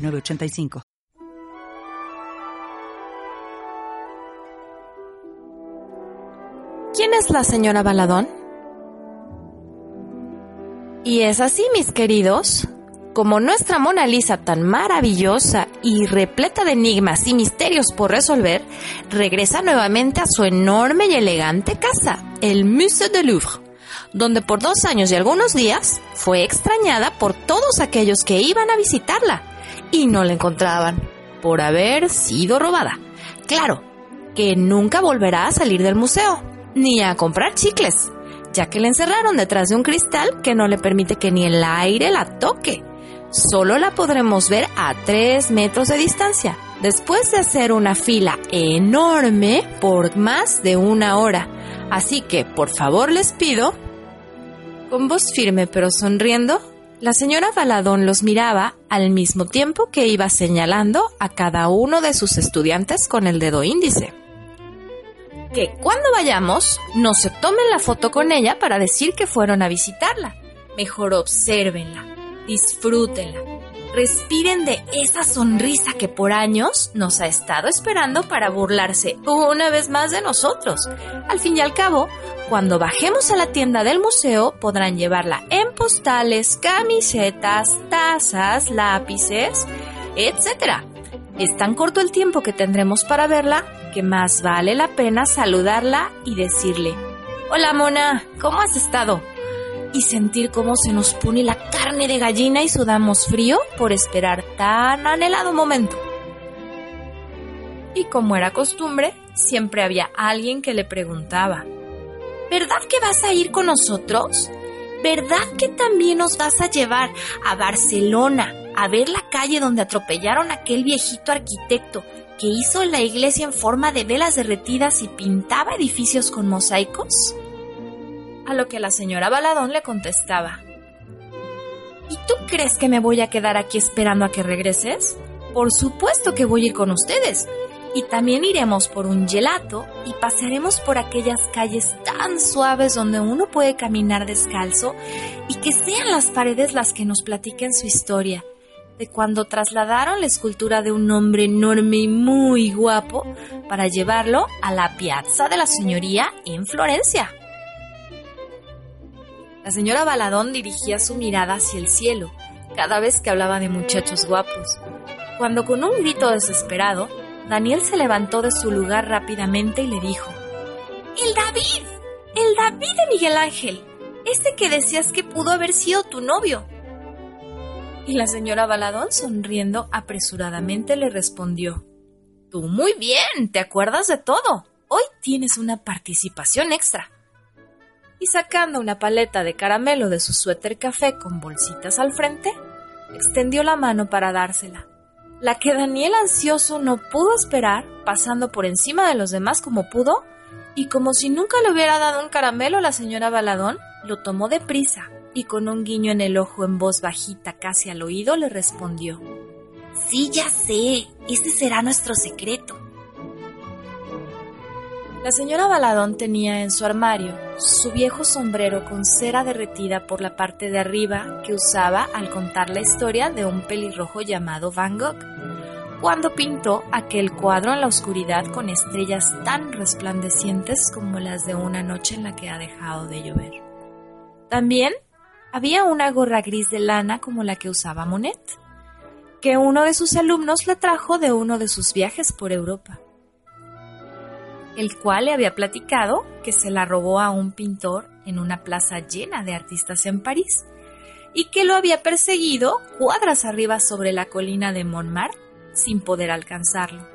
985. ¿Quién es la señora Baladón? Y es así, mis queridos, como nuestra Mona Lisa tan maravillosa y repleta de enigmas y misterios por resolver, regresa nuevamente a su enorme y elegante casa, el Musée de Louvre, donde por dos años y algunos días fue extrañada por todos aquellos que iban a visitarla y no la encontraban por haber sido robada. Claro, que nunca volverá a salir del museo, ni a comprar chicles, ya que la encerraron detrás de un cristal que no le permite que ni el aire la toque. Solo la podremos ver a 3 metros de distancia, después de hacer una fila enorme por más de una hora. Así que, por favor, les pido, con voz firme pero sonriendo, la señora Baladón los miraba al mismo tiempo que iba señalando a cada uno de sus estudiantes con el dedo índice. Que cuando vayamos, no se tomen la foto con ella para decir que fueron a visitarla. Mejor obsérvenla, disfrútenla, respiren de esa sonrisa que por años nos ha estado esperando para burlarse una vez más de nosotros. Al fin y al cabo, cuando bajemos a la tienda del museo podrán llevarla en postales, camisetas, tazas, lápices, etc. Es tan corto el tiempo que tendremos para verla que más vale la pena saludarla y decirle, Hola Mona, ¿cómo has estado? y sentir cómo se nos pone la carne de gallina y sudamos frío por esperar tan anhelado momento. Y como era costumbre, siempre había alguien que le preguntaba, ¿verdad que vas a ir con nosotros? ¿Verdad que también nos vas a llevar a Barcelona a ver la calle donde atropellaron a aquel viejito arquitecto que hizo la iglesia en forma de velas derretidas y pintaba edificios con mosaicos? A lo que la señora Baladón le contestaba. ¿Y tú crees que me voy a quedar aquí esperando a que regreses? Por supuesto que voy a ir con ustedes. Y también iremos por un gelato y pasaremos por aquellas calles tan suaves donde uno puede caminar descalzo y que sean las paredes las que nos platiquen su historia de cuando trasladaron la escultura de un hombre enorme y muy guapo para llevarlo a la Piazza de la Señoría en Florencia. La señora Baladón dirigía su mirada hacia el cielo cada vez que hablaba de muchachos guapos, cuando con un grito desesperado, Daniel se levantó de su lugar rápidamente y le dijo, ¡El David! ¡El David de Miguel Ángel! Ese que decías que pudo haber sido tu novio. Y la señora Baladón, sonriendo apresuradamente, le respondió, Tú muy bien, te acuerdas de todo. Hoy tienes una participación extra y sacando una paleta de caramelo de su suéter café con bolsitas al frente, extendió la mano para dársela. La que Daniel ansioso no pudo esperar, pasando por encima de los demás como pudo, y como si nunca le hubiera dado un caramelo a la señora Baladón, lo tomó deprisa y con un guiño en el ojo en voz bajita casi al oído le respondió Sí, ya sé, ese será nuestro secreto. La señora Baladón tenía en su armario su viejo sombrero con cera derretida por la parte de arriba que usaba al contar la historia de un pelirrojo llamado Van Gogh, cuando pintó aquel cuadro en la oscuridad con estrellas tan resplandecientes como las de una noche en la que ha dejado de llover. También había una gorra gris de lana como la que usaba Monet, que uno de sus alumnos le trajo de uno de sus viajes por Europa el cual le había platicado que se la robó a un pintor en una plaza llena de artistas en París y que lo había perseguido cuadras arriba sobre la colina de Montmartre sin poder alcanzarlo.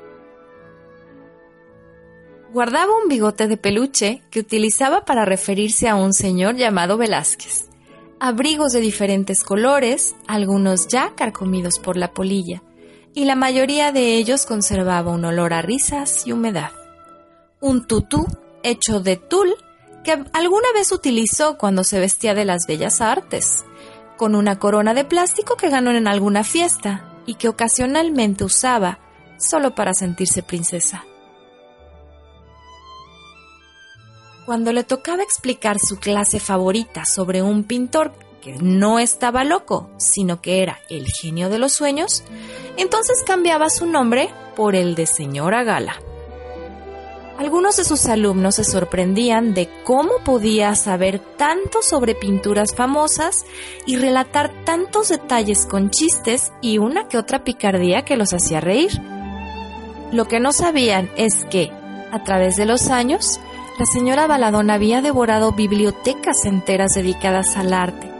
Guardaba un bigote de peluche que utilizaba para referirse a un señor llamado Velázquez, abrigos de diferentes colores, algunos ya carcomidos por la polilla, y la mayoría de ellos conservaba un olor a risas y humedad. Un tutú hecho de tul que alguna vez utilizó cuando se vestía de las bellas artes, con una corona de plástico que ganó en alguna fiesta y que ocasionalmente usaba solo para sentirse princesa. Cuando le tocaba explicar su clase favorita sobre un pintor que no estaba loco, sino que era el genio de los sueños, entonces cambiaba su nombre por el de señora Gala. Algunos de sus alumnos se sorprendían de cómo podía saber tanto sobre pinturas famosas y relatar tantos detalles con chistes y una que otra picardía que los hacía reír. Lo que no sabían es que, a través de los años, la señora Baladón había devorado bibliotecas enteras dedicadas al arte.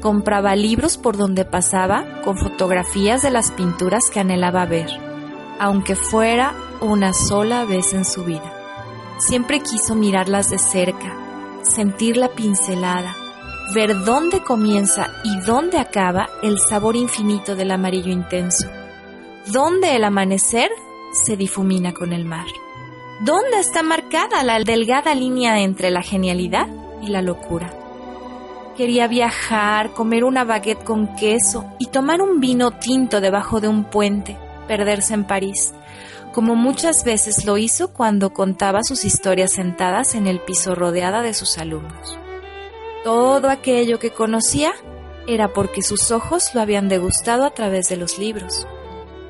Compraba libros por donde pasaba con fotografías de las pinturas que anhelaba ver, aunque fuera una sola vez en su vida. Siempre quiso mirarlas de cerca, sentir la pincelada, ver dónde comienza y dónde acaba el sabor infinito del amarillo intenso, dónde el amanecer se difumina con el mar. ¿Dónde está marcada la delgada línea entre la genialidad y la locura? Quería viajar, comer una baguette con queso y tomar un vino tinto debajo de un puente, perderse en París, como muchas veces lo hizo cuando contaba sus historias sentadas en el piso rodeada de sus alumnos. Todo aquello que conocía era porque sus ojos lo habían degustado a través de los libros.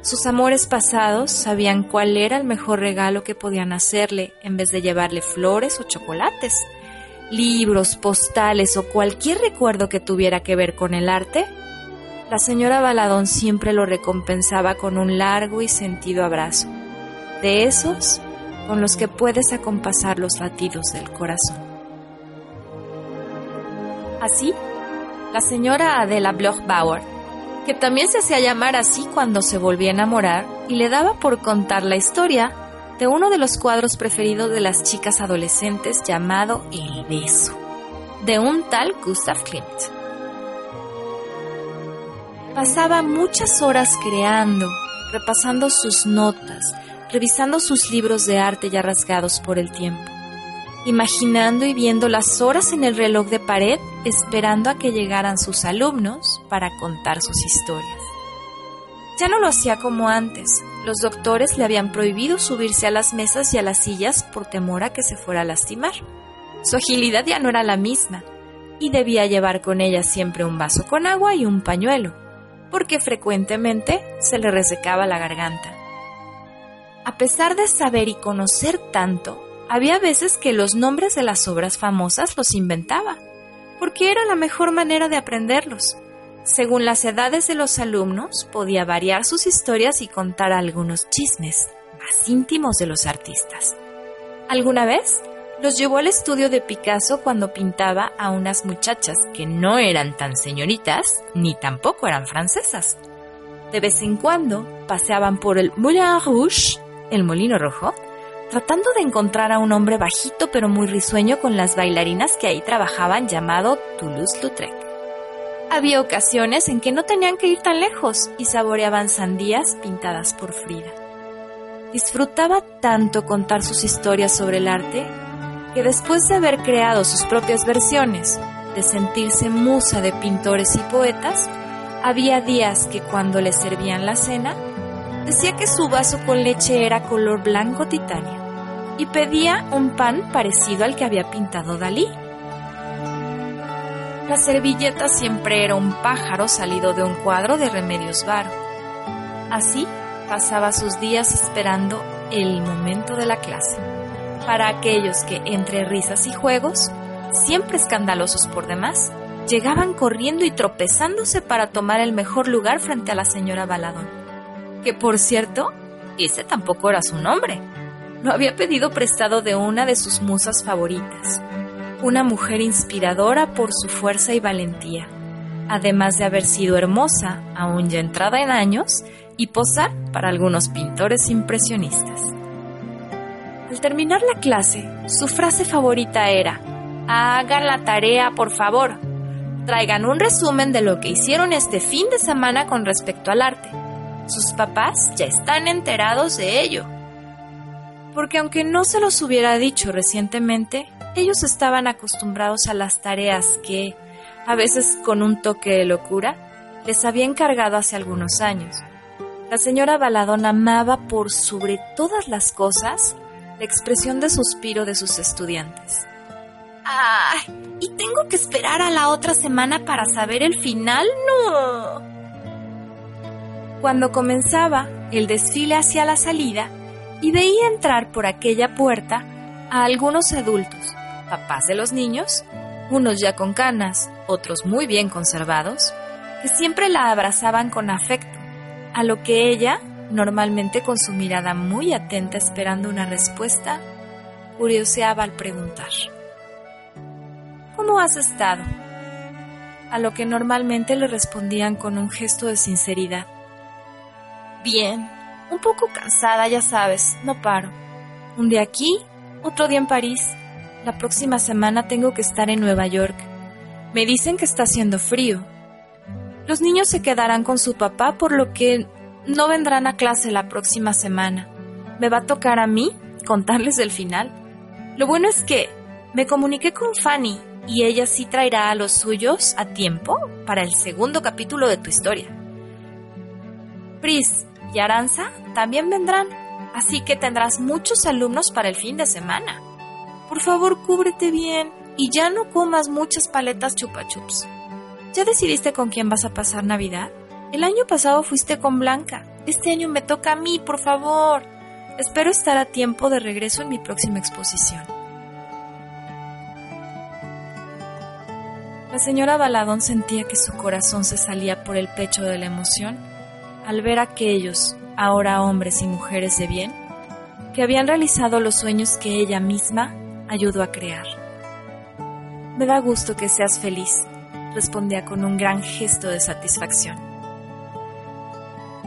Sus amores pasados sabían cuál era el mejor regalo que podían hacerle en vez de llevarle flores o chocolates. Libros, postales o cualquier recuerdo que tuviera que ver con el arte, la señora Baladón siempre lo recompensaba con un largo y sentido abrazo, de esos con los que puedes acompasar los latidos del corazón. Así, la señora Adela Bloch-Bauer que también se hacía llamar así cuando se volvía a enamorar y le daba por contar la historia de uno de los cuadros preferidos de las chicas adolescentes llamado El beso, de un tal Gustav Klimt. Pasaba muchas horas creando, repasando sus notas, revisando sus libros de arte ya rasgados por el tiempo imaginando y viendo las horas en el reloj de pared, esperando a que llegaran sus alumnos para contar sus historias. Ya no lo hacía como antes. Los doctores le habían prohibido subirse a las mesas y a las sillas por temor a que se fuera a lastimar. Su agilidad ya no era la misma y debía llevar con ella siempre un vaso con agua y un pañuelo, porque frecuentemente se le resecaba la garganta. A pesar de saber y conocer tanto, había veces que los nombres de las obras famosas los inventaba, porque era la mejor manera de aprenderlos. Según las edades de los alumnos, podía variar sus historias y contar algunos chismes más íntimos de los artistas. ¿Alguna vez? Los llevó al estudio de Picasso cuando pintaba a unas muchachas que no eran tan señoritas ni tampoco eran francesas. De vez en cuando paseaban por el Moulin Rouge, el molino rojo, tratando de encontrar a un hombre bajito pero muy risueño con las bailarinas que ahí trabajaban llamado Toulouse-Lautrec. Había ocasiones en que no tenían que ir tan lejos y saboreaban sandías pintadas por Frida. Disfrutaba tanto contar sus historias sobre el arte que después de haber creado sus propias versiones, de sentirse musa de pintores y poetas, había días que cuando le servían la cena, decía que su vaso con leche era color blanco titania y pedía un pan parecido al que había pintado Dalí. La servilleta siempre era un pájaro salido de un cuadro de Remedios Varo. Así pasaba sus días esperando el momento de la clase, para aquellos que, entre risas y juegos, siempre escandalosos por demás, llegaban corriendo y tropezándose para tomar el mejor lugar frente a la señora Baladón. Que por cierto, ese tampoco era su nombre lo había pedido prestado de una de sus musas favoritas, una mujer inspiradora por su fuerza y valentía, además de haber sido hermosa, aún ya entrada en años, y posar para algunos pintores impresionistas. Al terminar la clase, su frase favorita era, hagan la tarea, por favor. Traigan un resumen de lo que hicieron este fin de semana con respecto al arte Sus papás ya están enterados de ello. Porque aunque no se los hubiera dicho recientemente, ellos estaban acostumbrados a las tareas que, a veces con un toque de locura, les había encargado hace algunos años. La señora Baladón amaba por sobre todas las cosas la expresión de suspiro de sus estudiantes. ¡Ay! ¿Y tengo que esperar a la otra semana para saber el final? No. Cuando comenzaba el desfile hacia la salida y veía entrar por aquella puerta a algunos adultos, papás de los niños, unos ya con canas, otros muy bien conservados, que siempre la abrazaban con afecto, a lo que ella, normalmente con su mirada muy atenta esperando una respuesta, curioseaba al preguntar. ¿Cómo has estado? A lo que normalmente le respondían con un gesto de sinceridad. Bien, un poco cansada, ya sabes, no paro. Un día aquí, otro día en París. La próxima semana tengo que estar en Nueva York. Me dicen que está haciendo frío. Los niños se quedarán con su papá, por lo que no vendrán a clase la próxima semana. Me va a tocar a mí contarles el final. Lo bueno es que me comuniqué con Fanny y ella sí traerá a los suyos a tiempo para el segundo capítulo de tu historia. Pris y Aranza también vendrán, así que tendrás muchos alumnos para el fin de semana. Por favor, cúbrete bien y ya no comas muchas paletas chupa chups. ¿Ya decidiste con quién vas a pasar Navidad? El año pasado fuiste con Blanca. Este año me toca a mí, por favor. Espero estar a tiempo de regreso en mi próxima exposición. La señora Baladón sentía que su corazón se salía por el pecho de la emoción al ver a aquellos, ahora hombres y mujeres de bien, que habían realizado los sueños que ella misma ayudó a crear. Me da gusto que seas feliz, respondía con un gran gesto de satisfacción.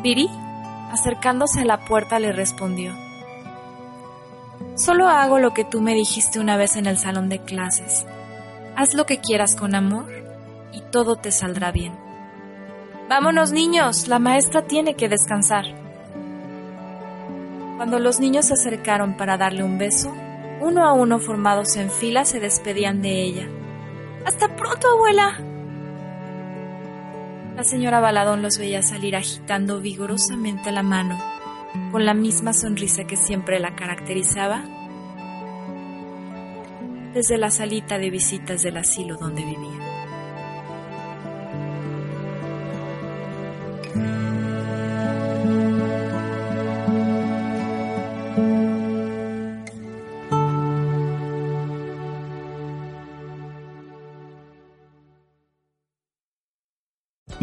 Viri, acercándose a la puerta, le respondió, Solo hago lo que tú me dijiste una vez en el salón de clases. Haz lo que quieras con amor y todo te saldrá bien. Vámonos niños, la maestra tiene que descansar. Cuando los niños se acercaron para darle un beso, uno a uno formados en fila se despedían de ella. Hasta pronto, abuela, la señora Baladón los veía salir agitando vigorosamente la mano, con la misma sonrisa que siempre la caracterizaba, desde la salita de visitas del asilo donde vivía.